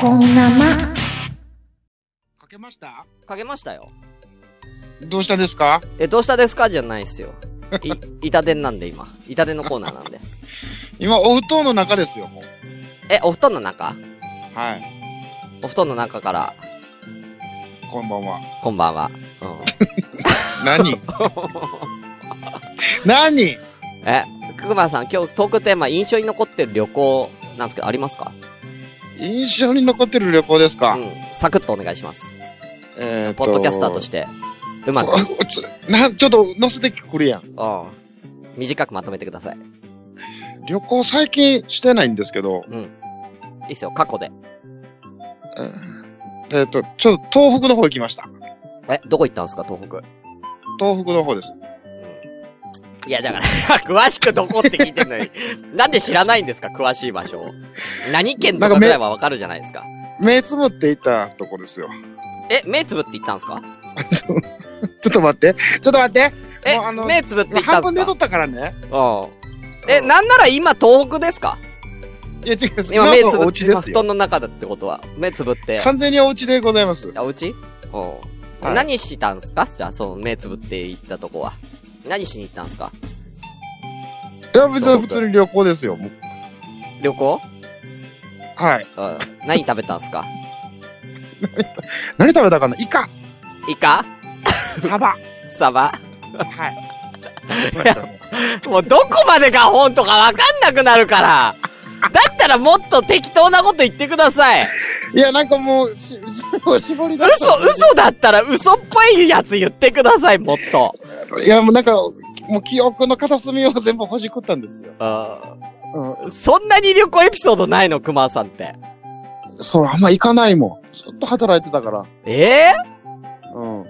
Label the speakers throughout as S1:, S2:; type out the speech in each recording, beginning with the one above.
S1: こんなま。
S2: かけました？
S3: かけましたよ。
S2: どうしたんですか？
S3: え、どうしたですか？じゃないっすよ。い、板伝なんで今。板伝のコーナーなんで。
S2: 今、お布団の中ですよ、もう。
S3: え、お布団の中？
S2: はい。
S3: お布団の中から、
S2: こんばんは。
S3: こんばんは。うん。
S2: 何？何？
S3: え、くぐまさん、今日トークテーマ、印象に残ってる旅行なんですけど、ありますか？
S2: 印象に残ってる旅行ですか、
S3: うん。サクッとお願いします。
S2: えーと
S3: ポッドキャスターとして、うまく、
S2: おちょな、ちょっと乗せてくるやん。
S3: うん。短くまとめてください。
S2: 旅行最近してないんですけど、
S3: うん。いいっすよ、過去で。
S2: えっ、と、ちょっと東北の方行きました。
S3: え、どこ行ったんですか、東北。
S2: 東北の方です。
S3: いや、だから、詳しくどこって聞いてんのに、なんで知らないんですか、詳しい場所を。何県とかぐらいはわかるじゃないですか。
S2: 目つぶって行ったとこですよ。
S3: え、目つぶって行ったんですか？
S2: ちょっと待って。ちょっと待って。
S3: え
S2: あの、
S3: 目つぶって行った
S2: 半
S3: んですか？
S2: 分寝とったからね。
S3: うん。え、なんなら今東北ですか？
S2: いや、違う、
S3: 今目つぶ
S2: お
S3: って、今布団。の中だってことは。目つぶって。
S2: 完全にお家でございます。
S3: あ、お家？うん。
S2: はい
S3: 何したんすか？じゃあ、その目つぶって行ったとこは。何しに行ったんすか？
S2: いや、別に普通に旅行ですよ。
S3: 旅行？
S2: はい。
S3: うん。何食べたんすか？
S2: 何食べたかな？イカ、
S3: イカ？
S2: サバ。
S3: サバ？
S2: はい。
S3: もうどこまでが本とかわかんなくなるから。だったらもっと適当なこと言ってください。
S2: いや、なんかもう、し、し絞り出
S3: 嘘、嘘だったら嘘っぽいやつ言ってください、もっと。
S2: いや、もうなんか、もう記憶の片隅を全部ほじくったんですよ。う
S3: そんなに旅行エピソードないの、熊さんって。
S2: ん。そう、あんま行かないもん。ずっと働いてたから。
S3: ええ
S2: うん。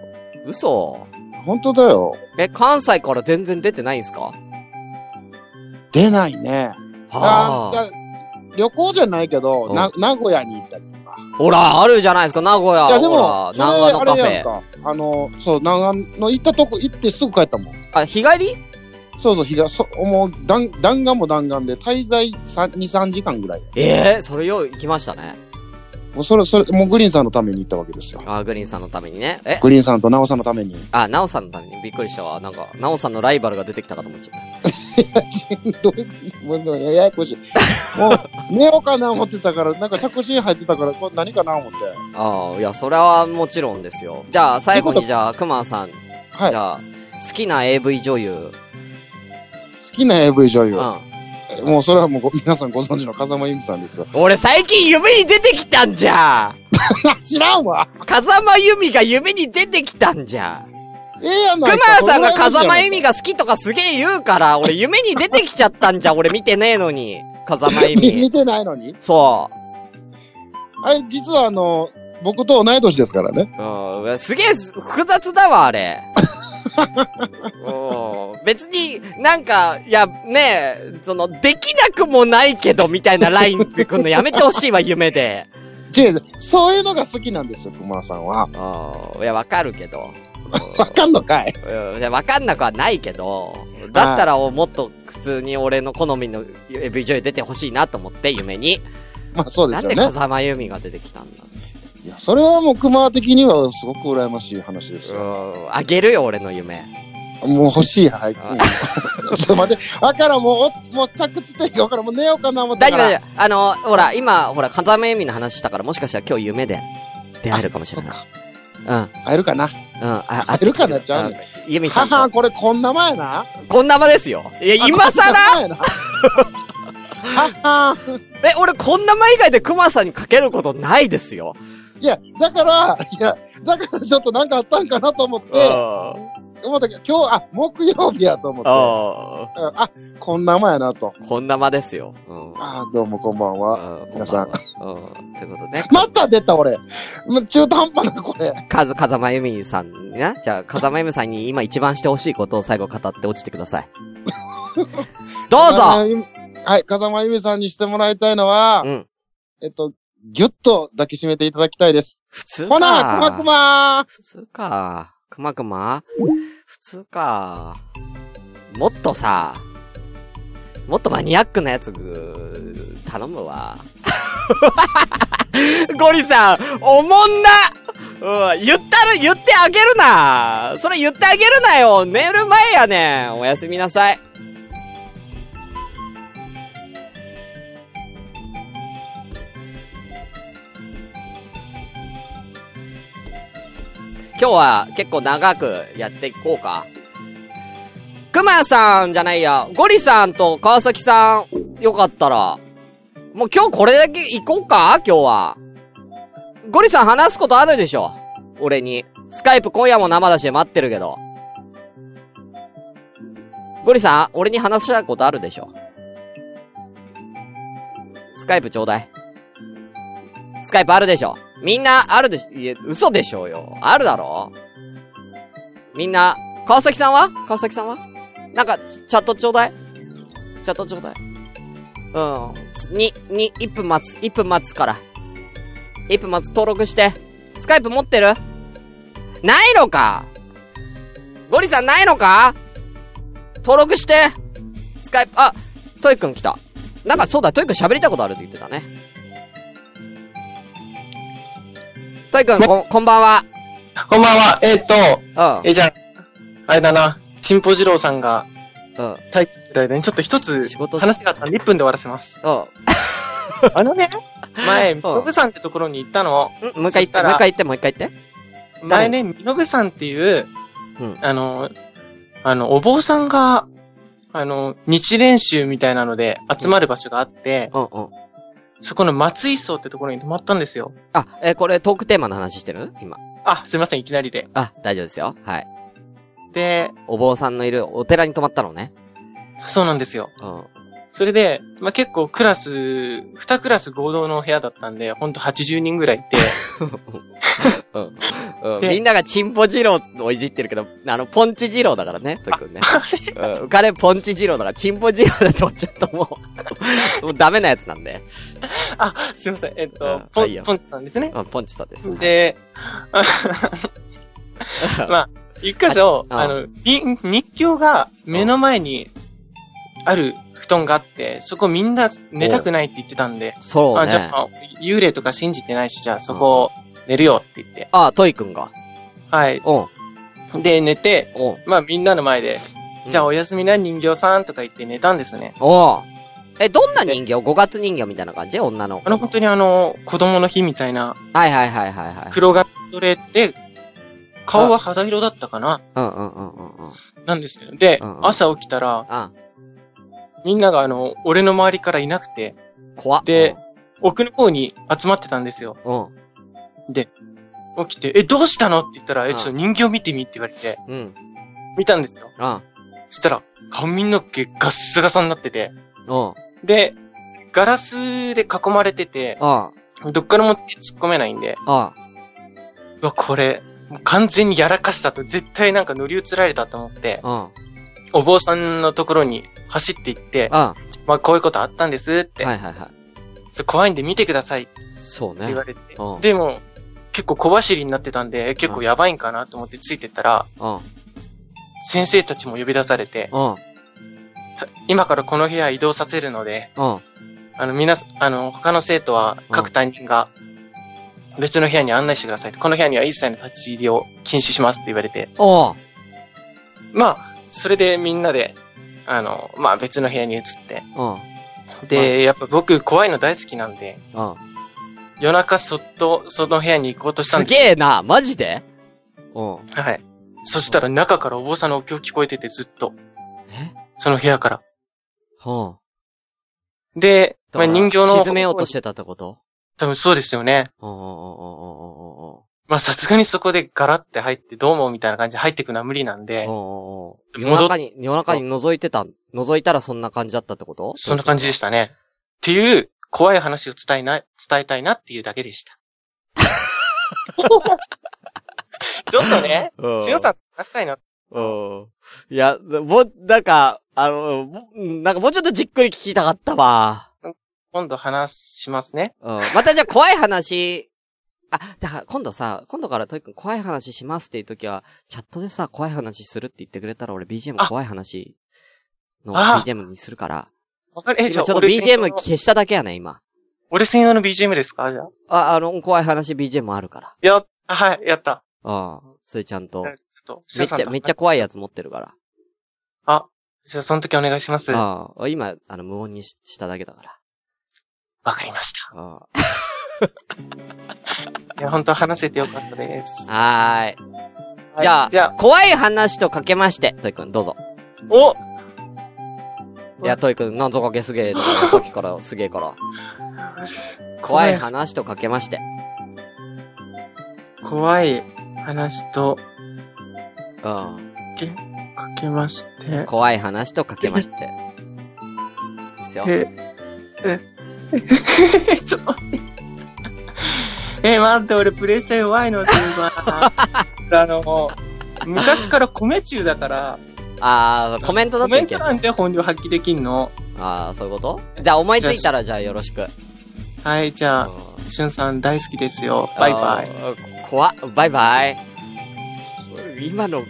S3: 嘘
S2: 本当だよ。
S3: え、関西から全然出てないんすか？
S2: 出ないね。
S3: はあ。
S2: あ旅行じゃないけど、
S3: うん
S2: な、名古屋に行ったりとか。
S3: ほら、あるじゃないですか、名古屋。
S2: いや、でも
S3: ほら、、
S2: それ
S3: 南岸のカフェ。
S2: あの、そう、南岸の行ったとこ行ってすぐ帰ったもん。
S3: あ、日帰り？
S2: そうそう、ひだ、そ、もう、弾、弾丸も弾丸で、滞在3、2、3時間ぐらい。
S3: ええそれよう行きましたね。
S2: もうそれ、それ、もうグリーンさんのために行ったわけですよ。
S3: あ、グリーンさんのためにね。え？
S2: グリーンさんとナオさんのために。
S3: あ、ナオさんのためにびっくりしたわ。なんか、ナオさんのライバルが出てきたかと思っちゃっ
S2: どういう、もう、もうややこしい。もう、寝ようかな思ってたから、なんか着信入ってたから、これ何かな思って。
S3: た。ああ、いや、それはもちろんですよ。じゃあ、最後に じゃあ、熊さん、
S2: はい。
S3: じゃあ、好きな AV 女優。
S2: 好きな AV 女優。
S3: うん。
S2: もうそれはもうご皆さんご存知の風間由美さんですよ。
S3: 俺最近夢に出てきたんじゃ
S2: 知らんわ
S3: 風間由美が夢に出てきたんじゃ
S2: ええやない
S3: 熊さんが風間由美
S2: が。
S3: が好きとかすげえ言うから、俺夢に出てきちゃったんじゃ俺見てねえのに。風間由
S2: 見見
S3: 美。
S2: てないのに？
S3: そう。
S2: あれ、実はあの、僕と同い年ですからね。
S3: うん、すげえ複雑だわ、あれ。うん別に、なんか、いや、ねえ、その、できなくもないけど、みたいなラインってくんのやめてほしいわ、夢で。
S2: 違う違う、そういうのが好きなんですよ、熊さんは。
S3: うん、いや、わかるけど。
S2: わかんのかい
S3: わかんなくはないけど、だったらもっと普通に俺の好みの AV 女優出てほしいなと思って、夢に。
S2: まあそうで
S3: なんで
S2: すよね。
S3: 風間由美が出てきたんだ？
S2: いや、それはもう熊的にはすごく羨ましい話です
S3: う
S2: よ。
S3: ん、あげるよ、俺の夢。
S2: もう欲しい、はい。ちょっと待って、わからん、もう、おもう着地点がわからん、もう寝ようかな思って
S3: 大丈夫。大丈夫。あの、ほら、今、ほら、風間由美の話したから、もしかしたら今日夢で出会えるかもしれない。うん、
S2: 会えるかな？
S3: うん、あ、あ
S2: 会えるかなちゃうね
S3: あ由美さんと。
S2: はは、これこんな前な？
S3: こんなまですよ。いや、今更？
S2: ら はは
S3: え、俺こんなま以外で熊さんにかけることないですよ。
S2: いや、だから、いや、だからちょっとなんかあったんかなと思って、思ったけど、今日、あ、木曜日やと思って、
S3: あ
S2: うんあ、こんな前やなと。
S3: こんなまですよ。うん。
S2: あどうもこんばんは。
S3: うん
S2: 皆さん。
S3: うん。ということで、
S2: また出た俺。中途半端なこれ。
S3: かず、風間由美さんにね。じゃあ、風間由美さんに今一番してほしいことを最後語って落ちてください。どうぞ
S2: はい、風間由美さんにしてもらいたいのは、
S3: うん。
S2: えっと、ぎゅっと抱きしめていただきたいです。
S3: 普通か。
S2: ほな、くまくま
S3: 普通か。くまくま普通か。もっとさ、もっとマニアックなやつ、頼むわ。ゴリさん、おもんなうん、言ったら、言ってあげるなそれ言ってあげるなよ寝る前やねんおやすみなさい。今日は結構長くやっていこうか。くまさんじゃないや、ゴリさんと川崎さん、よかったら、もう今日これだけ行こうか？今日は。ゴリさん話すことあるでしょ？俺に。スカイプ今夜も生だし待ってるけど。ゴリさん、俺に話したことあるでしょ？スカイプちょうだい。スカイプあるでしょ？みんな、あるでしょ、いや、嘘でしょうよ。あるだろ？みんな、川崎さんは？川崎さんは？なんか、チャットちょうだい？チャットちょうだい。うん。に、に、1分待つ。1分待つから。1分待つ。登録して。スカイプ持ってる？ないのか？ゴリさんないのか？登録してスカイプ、あ、トイくん来た。なんかそうだ、トイくん喋りたことあるって言ってたね。トイくん、こん、こんばんは。
S1: こんばんは。えーっと、
S3: うん。
S1: え、じゃあ、あれだな。チンポ二郎さんが
S3: うん。
S1: 待機してる間にちょっと一つ話があったんで1分で終わらせます。
S3: うん。
S1: あのね、前、ミノブさんってところに行ったの。
S3: んもう一回言って、もう一回言って、もう一回言って。
S1: 前ね、ミノブさんっていう、
S3: うん
S1: あの、あの、お坊さんが、あの、日練習みたいなので集まる場所があって、
S3: うんうん。
S1: そこの松井荘ってところに泊まったんですよ。
S3: あ、えーこれトークテーマの話してる？今。
S1: あ、すいません、いきなりで。
S3: あ、大丈夫ですよ。はい。
S1: で、
S3: お坊さんのいるお寺に泊まったのね。
S1: そうなんですよ。
S3: うん。
S1: それで、まあ、結構クラス、2クラス合同の部屋だったんで、ほんと80人ぐらいいて、
S3: うん。うん。
S1: で
S3: みんながチンポ二郎をいじってるけど、あの、ポンチ二郎だからね、トイくんね。うん。彼ポンチ二郎だから、チンポ二郎だとちょっともう、もうダメなやつなんで。
S1: あ、すいません、えっ
S3: うん
S1: と、ポン、ポンチさんですね。
S3: うん、ポンチさんです。
S1: で、あまあ、一箇所、
S3: あ
S1: あの、に日教が目の前にある布団があって、そこみんな寝たくないって言ってたんで、あ、
S3: そうね。
S1: じゃあ、幽霊とか信じてないし、じゃあそこ寝るよって言って。
S3: あ、トイくんが。
S1: はい。
S3: うん。
S1: で、寝て、
S3: うん。
S1: まあみんなの前で、じゃあおやすみな人形さんとか言って寝たんですね。
S3: おうえ、どんな人形 ?5 月人形みたいな感じ？女の子。
S1: あの本当にあの、子供の日みたいな
S3: はいはいはいはいはい。
S1: 黒が取れて、顔は肌色だったかな？
S3: うんうんうんうんうん。
S1: なんですけど。で
S3: うんう、ん
S1: 朝起きたら、
S3: あ、
S1: みんながあの、俺の周りからいなくて、
S3: 怖っ。
S1: で、奥の方に集まってたんですよ。
S3: うん。
S1: で、起きて、え、どうしたのって言ったら、え、
S3: うん
S1: ちょっと人形見てみって言われて、
S3: うん。
S1: 見たんですよ。
S3: うん。
S1: そしたら、髪の毛ガッサガサになってて、
S3: うん。
S1: で、ガラスで囲まれてて、
S3: うん。
S1: どっからも手突っ込めないんで、
S3: うん。
S1: うわ、これ、完全にやらかしたと、絶対なんか乗り移られたと思って、
S3: うん。
S1: お坊さんのところに走って行って、
S3: うん。は
S1: まあこういうことあったんですって、
S3: いはいはい。
S1: それ怖いんで見てくださいって
S3: そうね。
S1: 言われて、
S3: うん。
S1: でも、結構小走りになってたんで、結構やばいんかなと思ってついてったら、
S3: うん。
S1: 先生たちも呼び出されて、
S3: うん。
S1: た今からこの部屋移動させるので、
S3: うん。
S1: あの、みな、あの、他の生徒は各担任が別の部屋に案内してくださいって。この部屋には一切の立ち入りを禁止しますって言われて。
S3: おう。
S1: まあ、それでみんなで、あの、まあ別の部屋に移って。
S3: うん。
S1: で、やっぱ僕怖いの大好きなんで、
S3: うん。
S1: 夜中そっとその部屋に行こうとしたん
S3: す
S1: ですよ。
S3: げえな、マジで？うん。
S1: はい。そしたら中からお坊さんのお経聞こえててずっと。
S3: え？
S1: その部屋から。
S3: うん。
S1: で、まあ人形の。
S3: 沈めようとしてたってこと？
S1: 多分そうですよね。
S3: うんうんうんうんうんうん
S1: まあさすがにそこでガラって入ってどうもみたいな感じで入ってくのは無理なんで
S3: うん。う、ん。夜中に、夜中に覗いてた、覗いたらそんな感じだったってこと？
S1: そんな感じでしたね。っていう怖い話を伝えな、伝えたいなっていうだけでした。ちょっとね、
S3: うん。
S1: 強さ話したいな。
S3: うん。いや、もう、なんか、あの、もなんかもうちょっとじっくり聞きたかったわ。
S1: 今度話しますね。
S3: うん。またじゃあ怖い話、あ、だから今度さ、今度からトイくん怖い話しますっていう時は、チャットでさ、怖い話するって言ってくれたら俺 BGM
S1: あ
S3: 怖い話の
S1: あ
S3: BGM にするから。
S1: わかる？え、じゃ
S3: 今ちょっと BGM 消しただけやね、今。
S1: 俺専用の BGM ですか？じゃあ。
S3: あ、あの、怖い話 BGM もあるから。
S1: や、あはい、やった。
S3: うん。それちゃんと
S1: え。ちょっと、し
S3: めっちゃ、めっちゃ怖いやつ持ってるから。
S1: あ、じゃあその時お願いします。わ
S3: ああ、今、あの、無音にししただけだか
S1: かりました。
S3: ら。うん。
S1: いや、本当話せてよかったです。
S3: はーい。
S1: はい
S3: じゃあ、
S1: じゃあ、
S3: 怖い話とかけまして、トイくん、どうぞ。
S1: お
S3: いや、トイくん、なんぞかけすげえだから、さっきからすげえから。怖い話とかけまして。
S1: 怖い話と、
S3: うん。
S1: け、かけまして、
S3: 怖い話とかけまして。ですよ。
S1: え、え、ちょっと待って。え、待って、俺プレッシャー弱いの、すごい。あの、昔から米中だから、
S3: あー、コメントだ
S1: コメント欄で本領発揮できんの？
S3: あー、そういうこと？じゃあ、思いついたら、じゃあ、よろしく。
S1: はい、じゃあ、
S3: うん
S1: しゅんさん大好きですよ。バイバイ。
S3: 怖っ。バイバイ。今の、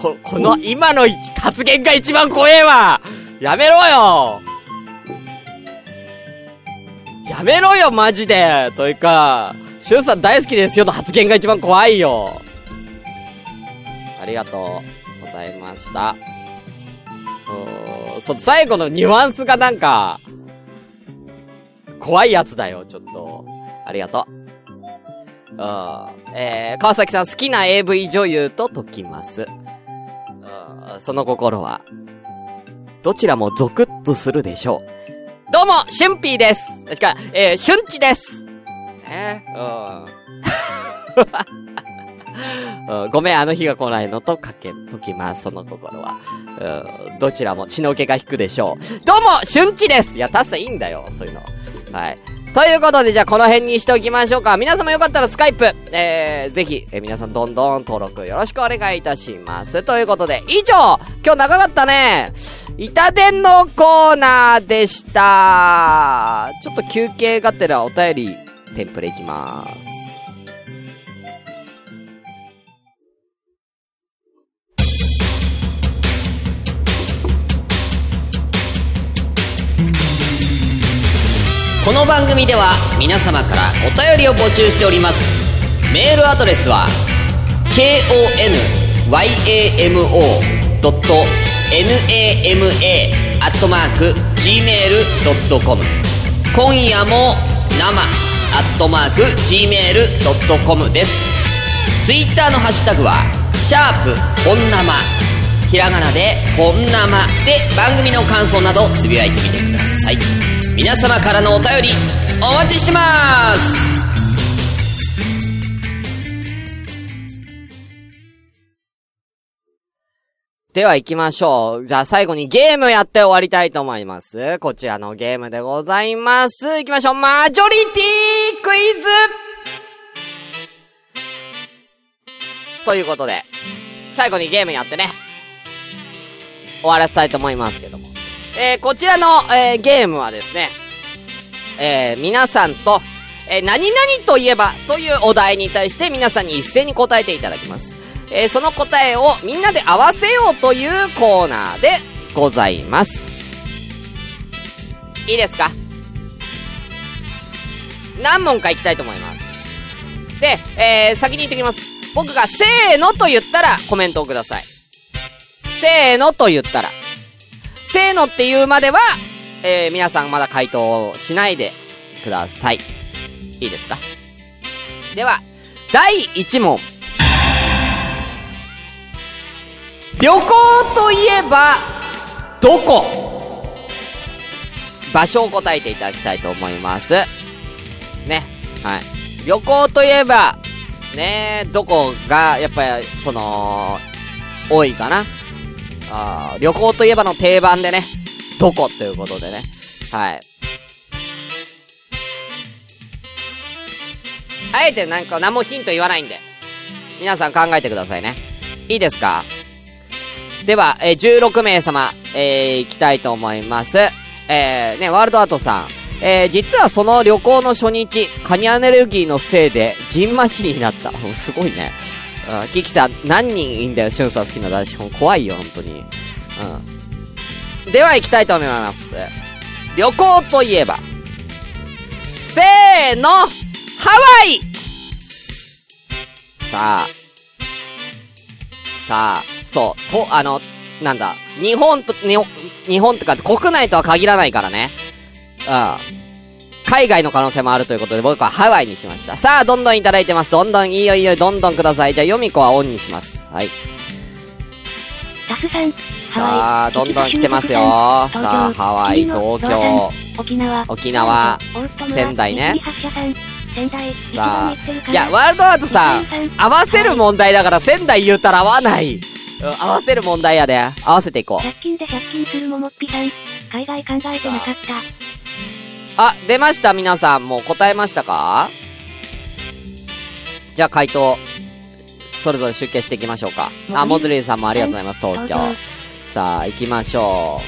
S3: こ、この、今の発言が一番怖えわやめろよやめろよ、マジでというか、シュンさん大好きですよの発言が一番怖いよありがとうございました。おーそ、最後のニュアンスがなんか、怖いやつだよ、ちょっと。ありがとう。うん。えー、川崎さん好きな AV 女優と解きます。うん、その心は、どちらもゾクッとするでしょう。どうも、シュンピーです。違う、えー、シュンチです。ね、うん。うん、ごめん、あの日が来ないのとかけ、解きます、その心は。うん、どちらも血の気が引くでしょう。どうも、シュンチですいや、タッサいいんだよ、そういうの。はい。ということで、じゃあこの辺にしておきましょうか。皆様よかったらスカイプ、えー、ぜひ、えー皆さんどんどん登録よろしくお願いいたします。ということで、以上今日長かったね板伝のコーナーでしたちょっと休憩がてらお便り、テンプレいきまーす。この番組では皆様からお便りを募集しております。メールアドレスは konyama.nama.gmail.com 今夜も生 .gmail.com です。ツイッターのハッシュタグはシャープ本生ひらがなで本生で番組の感想などつぶやいてみてください。皆様からのお便りお待ちしてますでは行きましょう。じゃあ最後にゲームやって終わりたいと思います。こちらのゲームでございます。行きましょう。マジョリティクイズということで、最後にゲームやってね、終わらせたいと思いますけど。えー、こちらの、えー、ゲームはですね、えー、皆さんと、えー、何々といえばというお題に対して皆さんに一斉に答えていただきます。えー、その答えをみんなで合わせようというコーナーでございます。いいですか？何問かいきたいと思います。で、えー、先に言ってきます。僕がせーのと言ったらコメントをください。せーのと言ったら。せーのって言うまでは、えー、皆さんまだ回答しないでください。いいですか？では、第1問。旅行といえば、どこ？場所を答えていただきたいと思います。ね。はい。旅行といえば、ねどこが、やっぱり、その、多いかな？あ旅行といえばの定番でね、どこということでね。はい。あえてなんか何もヒント言わないんで、皆さん考えてくださいね。いいですか？では、えー、16名様、えー、行きたいと思います。えー、ね、ワールドアートさん。えー、実はその旅行の初日、カニアレルギーのせいで、ジンマシになった。すごいね。うん、キキさん、何人いいんだよ、シュンさん好きな男子本。怖いよ、本当に。うん。では行きたいと思います。旅行といえば、せーの、ハワイさあ、さあ、そう、と、あの、なんだ、日本と、日本、日本とか国内とは限らないからね。うん。海外の可能性もあるということで、僕はハワイにしました。さあ、どんどんいただいてます。どんどん、いいよいいよ、どんどんください。じゃあ、ヨミコはオンにします。はい。
S4: タスさん、
S3: さあ、どんどん来てますよ。さあ、ハワイ、東京、
S4: 沖縄、
S3: 沖縄、仙台ね
S4: さん仙台、
S3: さあいや、ワールドアートさん、合わせる問題だから仙台言うたら合わない。うん合わせる問題やで。合わせていこう。
S4: 借金で借金するももっぴさん、海外考えてなかった。
S3: あ、出ました皆さん。もう答えましたか？じゃあ回答、それぞれ集計していきましょうか。あ、モズリーさんもありがとうございます。東京。さあ、行きましょ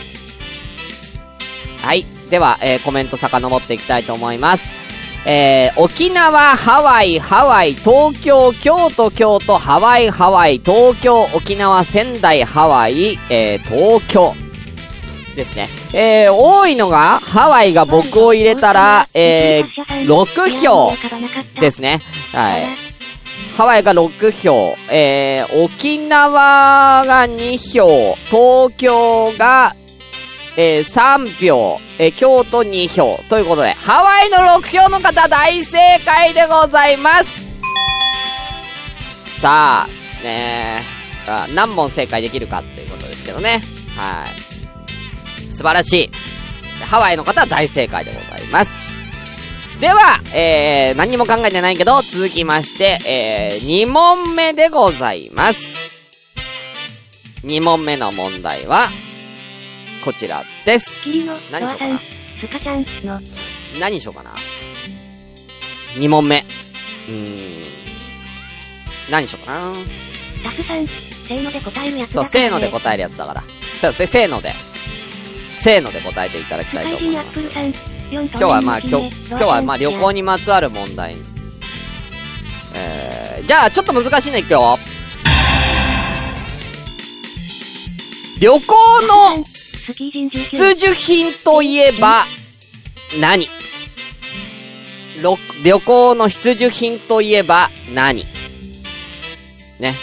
S3: う。はい。では、えーコメント遡っていきたいと思います。えー、沖縄、ハワイ、ハワイ、東京、京都、京都、ハワイ、ハワイ、東京、沖縄、仙台、ハワイ、えー、東京。ですね。えー、多いのが、ハワイが僕を入れたら、えー、6票ですね。はい。ハワイが6票、えー、沖縄が2票、東京が、えー、3票、えー、京都2票、ということで、ハワイの6票の方大正解でございますさあ、ねえ、あ何問正解できるかっていうことですけどね。はい。素晴らしい。ハワイの方は大正解でございます。では、えー、何にも考えてないけど、続きまして、えー、2問目でございます。2問目の問題は、こちらです。何しようかな？
S4: ドアさん、スカちゃんの、
S3: 何にしようかな？2問目。うーん。何にしようかな？
S4: タスさん、せーので答えるやつ
S3: そう、
S4: だから
S3: せーので答えるやつだから。そう、せ、せーので。せーので答えていただきたいと思います
S4: 今
S3: 今日はまあ、今日、今日はまあ旅行にまつわる問題。えー、じゃあちょっと難しいのいくよ。旅行の必需品といえば何、ろ旅行の必需品といえば何？ね。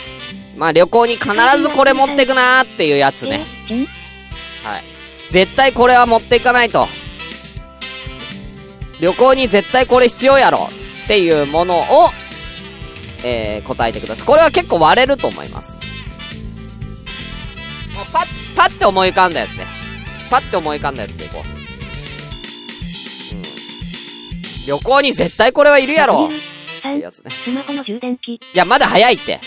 S3: まあ旅行に必ずこれ持ってくなーっていうやつね。はい。絶対これは持っていかないと。旅行に絶対これ必要やろっていうものを、えー、答えてください。これは結構割れると思います。もうパッ、パッて思い浮かんだやつね。パッて思い浮かんだやつでいこう。うん。旅行に絶対これはいるやろってやつね。
S4: スマホの充電器。
S3: いや、まだ早いって。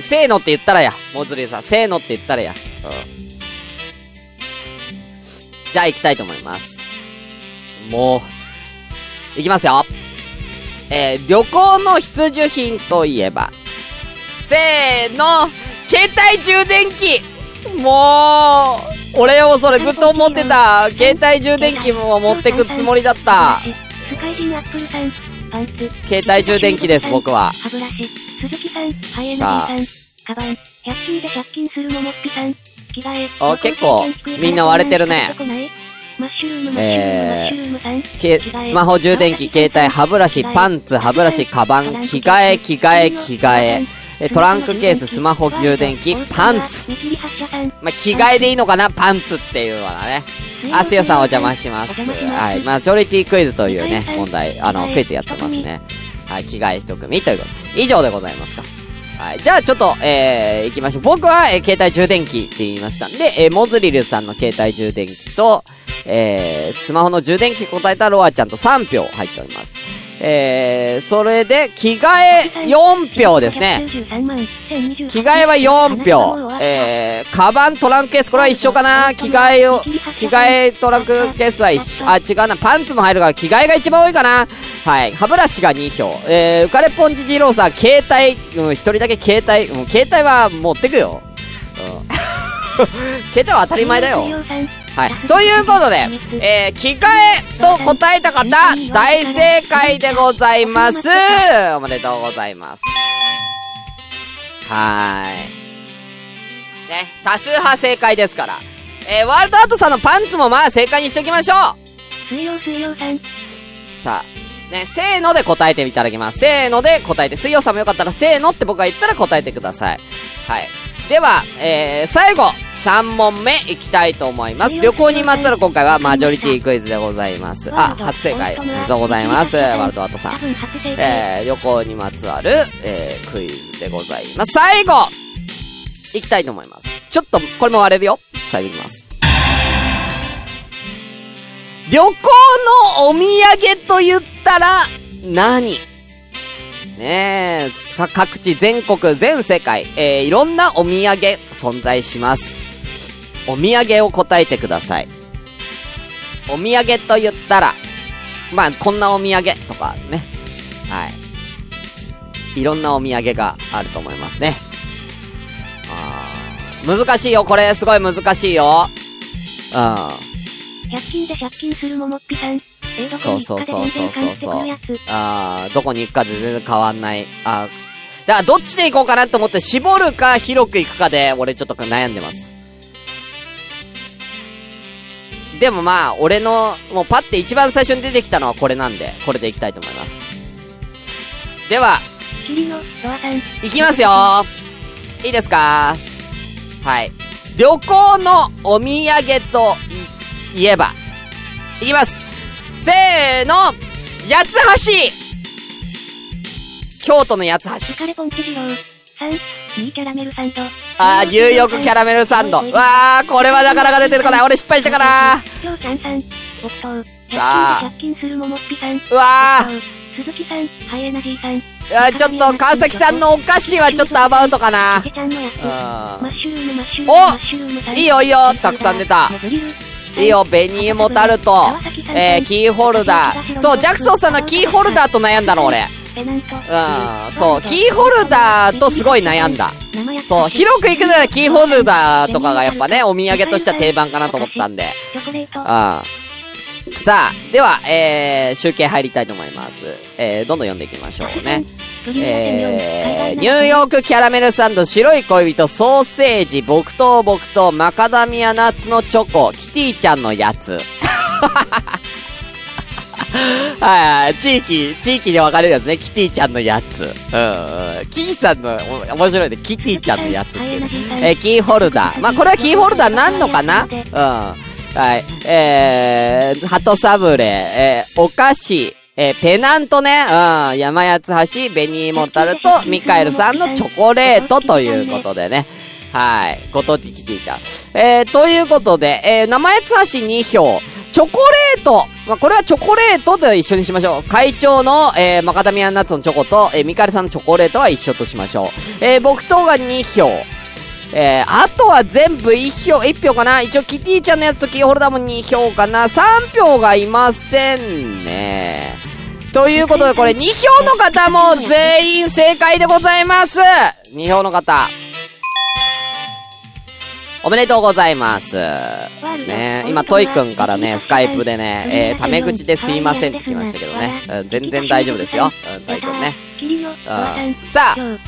S3: せーのって言ったらや。モズリーさん、せーのって言ったらや。うん。じゃあ行きたいと思います。もう、行きますよ。えー、旅行の必需品といえば、せーの、携帯充電器もう、俺もそれずっと思ってた。携帯充電器も持ってくつもりだった。
S4: スカイジンアップルさん、パンツ。
S3: 携帯充電器です、僕は。
S4: 歯ブラシ。鈴木さん、ハイエナジ
S3: さあ
S4: カバン。100均で借金するももっぴさん。着替え。
S3: あ結構みんな割れてるね
S4: マッシュルー
S3: スマホ充電器、携帯、歯ブラシ、パンツ、歯ブラシ、カバン、着替え、着替え、着替え、えトランクケース、スマホ充電器、パンツ。まあ、着替えでいいのかな？パンツっていうのはね。あ、すよさんお邪魔します。はい。まあ、チョリティクイズというね、問題、あの、クイズやってますね。はい、着替え一組ということ。以上でございますか。はい。じゃあ、ちょっと、えー、行きましょう。僕は、えー携帯充電器って言いましたんで、えー、モズリルさんの携帯充電器と、えー、スマホの充電器答えたロアちゃんと3票入っております。えー、それで、着替え4票ですね。着替えは4票。えー、カバン、トランクケース、これは一緒かな？着替えを、着替えトランクケースは一緒、あ、違うな。パンツも入るから着替えが一番多いかなはい。歯ブラシが2票。えー、浮かれポンチ二郎さん、携帯、うん、一人だけ携帯、うん、携帯は持ってくよ。うん。携帯は当たり前だよ。はい。ということで、えー、着替えと答えた方、大正解でございます。おめでとうございます。はーい。ね、多数派正解ですから。えー、ワールドアートさんのパンツもまあ正解にしておきましょう
S4: 水曜水曜さん。
S3: さあ、ね、せーので答えていただきます。せーので答えて、水曜さんもよかったらせーのって僕が言ったら答えてください。はい。では、えー、最後、3問目いきたいと思います。旅行にまつわる今回はマジョリティクイズでございます。あ、初正解。おめでとうございます。ワルドワットさん。えー、旅行にまつわる、えー、クイズでございます。最後いきたいと思います。ちょっと、これも割れるよ。最後いきます。旅行のお土産と言ったら何、ねえ、各地、全国、全世界、えー、いろんなお土産存在します。お土産を答えてください。お土産と言ったら、まあ、こんなお土産とかね。はい。いろんなお土産があると思いますね。あー難しいよ、これ、すごい難しいよ。うん。
S4: 100均で借金するももっぴさん。えー、どこ
S3: そう
S4: に行
S3: そうそうそうそうそう
S4: 全然返ってくるやつ。
S3: あーどこに行くかで全然変わんない。あーだからどっちで行こうかなと思って絞るか広く行くかで、俺ちょっと悩んでます。でもまあ、俺の、もうパッて一番最初に出てきたのはこれなんで、これで行きたいと思います。では、
S4: キリの、ロアさん。
S3: いきますよいいですか？はい。旅行のお土産とい言えば。いきますせーの八つ橋京都の八つ橋。
S4: イカレポンチ二郎。3、ニーキャラメルサンド。
S3: あー、ニューヨークキャラメルサンド。わー、これはなかなか出てるかな俺失敗したかな
S4: さ
S3: あ
S4: 100均で借金するももっぴさん。
S3: うわー。
S4: 木刀鈴木さん、ハイエナジーさん。
S3: あーちょっと、川崎さんのお菓子はちょっとアバウトかなお。いいよいいよたくさん出た
S4: リル
S3: ん。いいよ、ベニーモタルト。えー、キーホルダー。そう、ジャクソンさんのキーホルダーと悩んだの、俺。うん、そう、キーホルダーとすごい悩んだ。そう、広く行くならキーホルダーとかがやっぱね、お土産としては定番かなと思ったんで。うん。さあ、では、えー、集計入りたいと思います。えー、どんどん読んでいきましょうね。えー、ニューヨークキャラメルサンド、白い恋人、ソーセージ、木刀木刀、マカダミアナッツのチョコ、キティちゃんのやつ。はいはい、地域、地域で分かれるやつね。キティちゃんのやつ。うん、うん。キーさんの、面白いね。キティちゃんのやつっていう。えキーホルダー。まあ、これはキーホルダーなんのかな？うん。はい。えー、鳩サブレー、えー、お菓子、えー、ペナントね、うん、山八橋、ベニーモタルと、ミカエルさんのチョコレートということでね。はい。ご当地キティちゃん。えー、ということで、えー、生八橋2票。チョコレートまあ、これはチョコレートで一緒にしましょう。会長の、えー、マカダミアンナッツのチョコと、えー、ミカエルさんのチョコレートは一緒としましょう。えー、僕とが2票。えー、あとは全部1票、1票かな一応キティちゃんのやつとキーホルダーも2票かな ?3 票がいませんね。ということで、これ2票の方も全員正解でございます !2 票の方。おめでとうございます。ね今、トイくんからね、スカイプでね、えー、タメ口ですいませんって来ましたけどね。うん、全然大丈夫ですよ。うん、トイくんね。うんさあ、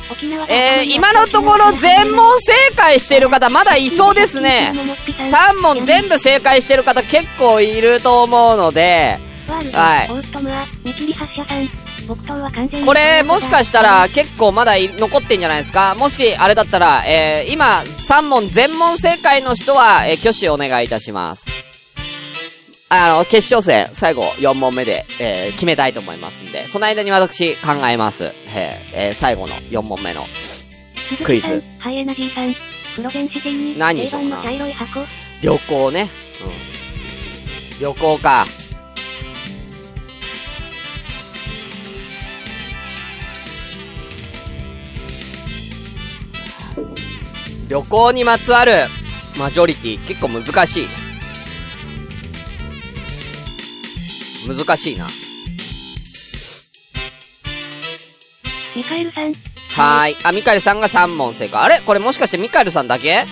S3: えー、今のところ全問正解してる方まだいそうですね。3問全部正解してる方結構いると思うので、はいこれもしかしたら結構まだい残ってんじゃないですか？もしあれだったら、えー、今3問全問正解の人は、えー、挙手お願いいたします。あの、決勝戦、最後4問目で、えー、決めたいと思いますんで、その間に私考えます。えー、えー、最後の4問目のクイズ。
S4: ハイエナジーさん、プロベンシティに、
S3: 何でしょうな？
S4: 定番の茶色い箱。
S3: 旅行ね。うん。旅行か。旅行にまつわるマジョリティ結構難しいね。難しいな。
S4: ミカエルさん、
S3: はーい。あ、ミカエルさんが3問正解。あれ？これもしかしてミカエルさんだけ？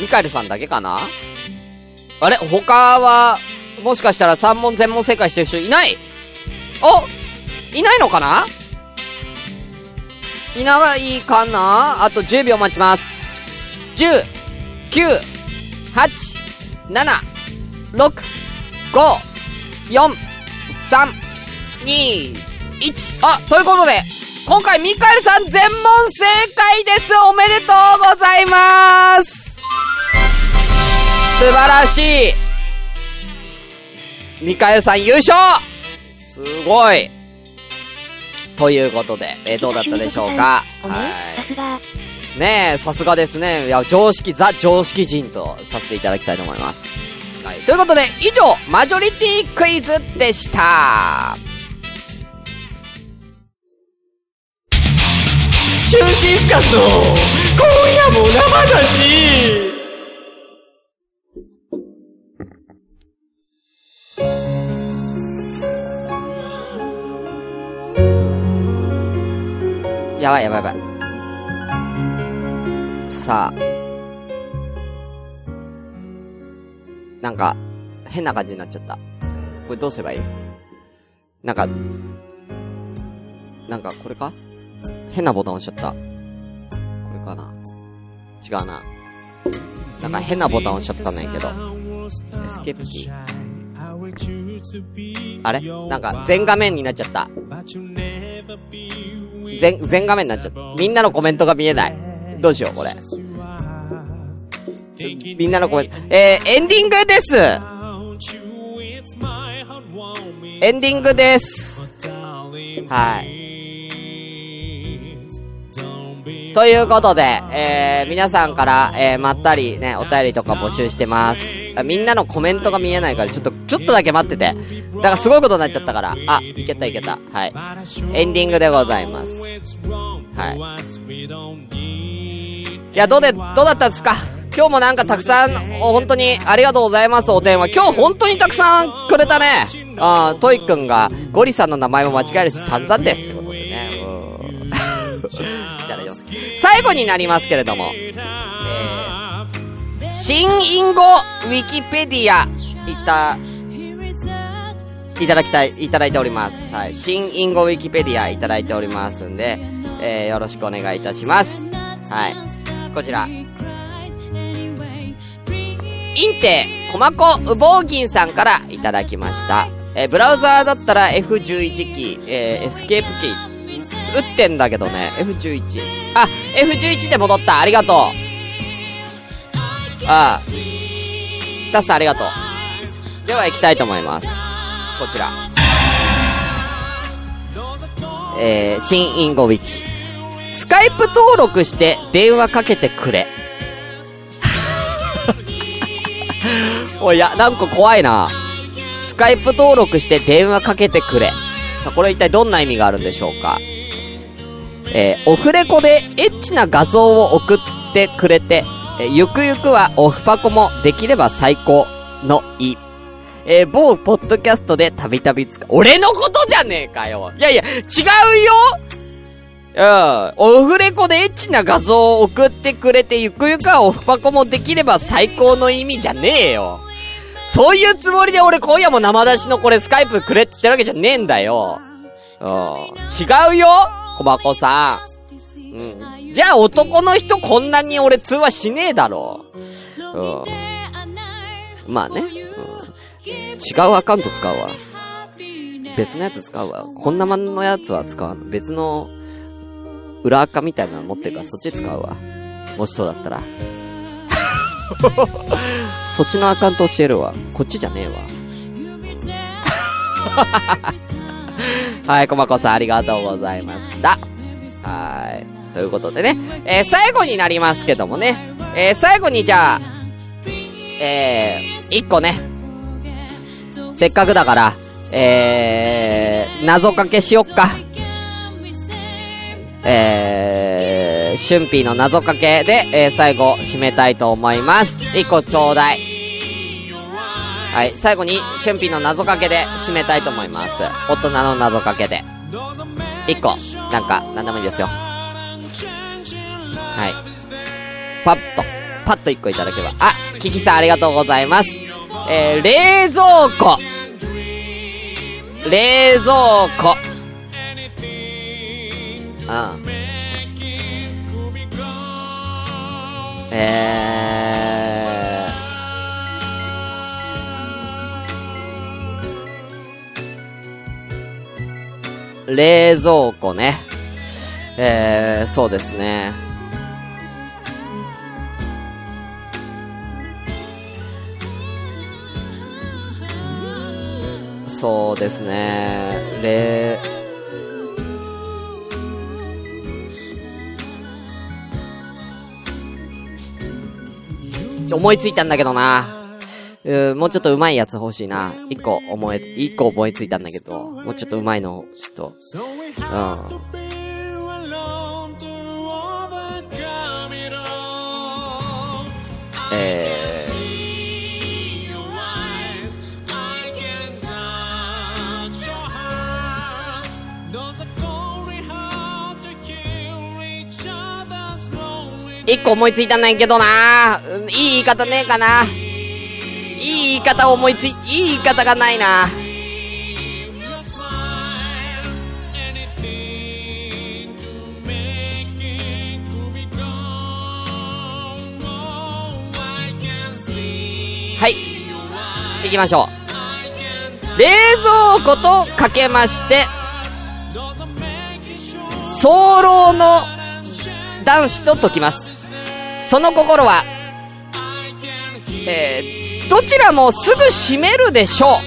S3: ミカエルさんだけかな？あれ？他は、もしかしたら3問全問正解してる人いない？お？いないのかな？いないかな？あと10秒待ちます。10、9、8、7、6、5、4、3、2、1。あ、ということで、今回ミカエルさん全問正解です。おめでとうございます。素晴らしい。ミカエルさん優勝。すごい。ということで、えーどうだったでしょうか？
S4: おねさすが。
S3: ねえ、さすがですね。いや、常識、ザ常識人とさせていただきたいと思います。はい。ということで、以上、マジョリティクイズでした。中心スカスの、今夜も生だしやばいやばいやばい。さあ。なんか、変な感じになっちゃった。これどうすればいい？なんか、なんかこれか？変なボタン押しちゃった。これかな？違うな。なんか変なボタン押しちゃったんだけど。エスケープキー。あれ？なんか全画面になっちゃった。全、全画面になっちゃった。みんなのコメントが見えない。どうしよう、これ。みんなのコメント。えー、エンディングですエンディングですはい。ということで、えー、皆さんから、えー、まったりね、お便りとか募集してます。みんなのコメントが見えないから、ちょっと、ちょっとだけ待ってて。だからすごいことになっちゃったから。あ、いけたいけた。はい。エンディングでございます。はい。いや、どうで、どうだったんですか？今日もなんかたくさん、本当にありがとうございます、お電話。今日本当にたくさんくれたね。あトイくんが、ゴリさんの名前も間違えるし散々ですってことで最後になりますけれども、えー、新隠語ウィキペディア、いた、いただきたい、いただいております。はい。新隠語ウィキペディアいただいておりますんで、えー、よろしくお願いいたします。はい。こちら。インテ、コマコ、ウボウギンさんからいただきました。えーブラウザーだったら F11 キー、えーエスケープキー、打ってんだけどね、F11。あ、F11 で戻った、ありがとう。ああ。タスさんありがとう。では行きたいと思います。こちら。えー、新インゴウィキ。スカイプ登録して電話かけてくれ。お、いや、なんか怖いな。スカイプ登録して電話かけてくれ。さあ、これ一体どんな意味があるんでしょうか？えーオフレコでエッチな画像を送ってくれて、えーゆくゆくはオフパコもできれば最高のい。えー某ポッドキャストでたびたび使う。俺のことじゃねえかよいやいや、違うようん。オフレコでエッチな画像を送ってくれて、ゆくゆくはオフパコもできれば最高の意味じゃねえよ。そういうつもりで俺今夜も生出しのこれスカイプくれって言ってるわけじゃねえんだよ。うん。違うよ小箱さん。うん。じゃあ男の人こんなに俺通話しねえだろ。うん。まあね。うん。違うアカウント使うわ。別のやつ使うわ。こんなまんのやつは使わん。別の、裏垢みたいなの持ってるからそっち使うわ。もしそうだったら。そっちのアカウント教えるわ。こっちじゃねえわ。はい、こまこさんありがとうございました。はい。ということでね、えー、最後になりますけどもね、えー、最後にじゃあ、えー、一個ね、せっかくだから、えー、謎かけしよっか。えー、シュンピーの謎かけで、えー、最後、締めたいと思います。一個ちょうだい。はい、最後に、シュンピーの謎かけで締めたいと思います。大人の謎かけで。一個、なんか、なんでもいいですよ。はい。パッと、パッと一個いただけば。あ、キキさんありがとうございます。えー、冷蔵庫。冷蔵庫。うん。え冷蔵庫ね。えー、そうですね。そうですね。冷、思いついたんだけどな。うもうちょっと上手いやつ欲しいな。一個思え、一個思いついたんだけど、もうちょっと上手いの、ちょっと、うん。えー、一個思いついたんだけどな。うんいい言い方ねえかな。いい言い方思いつい、いい言い方がないな。はい。行きましょう。冷蔵庫とかけまして、早漏の男子と解きます。その心は、えー、どちらもすぐ閉めるでしょ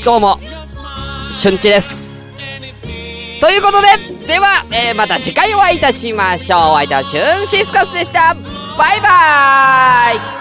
S3: う。どうも、春地です。ということで、では、えー、また次回お会いいたしましょう。お相手は春シスカスでした。バイバーイ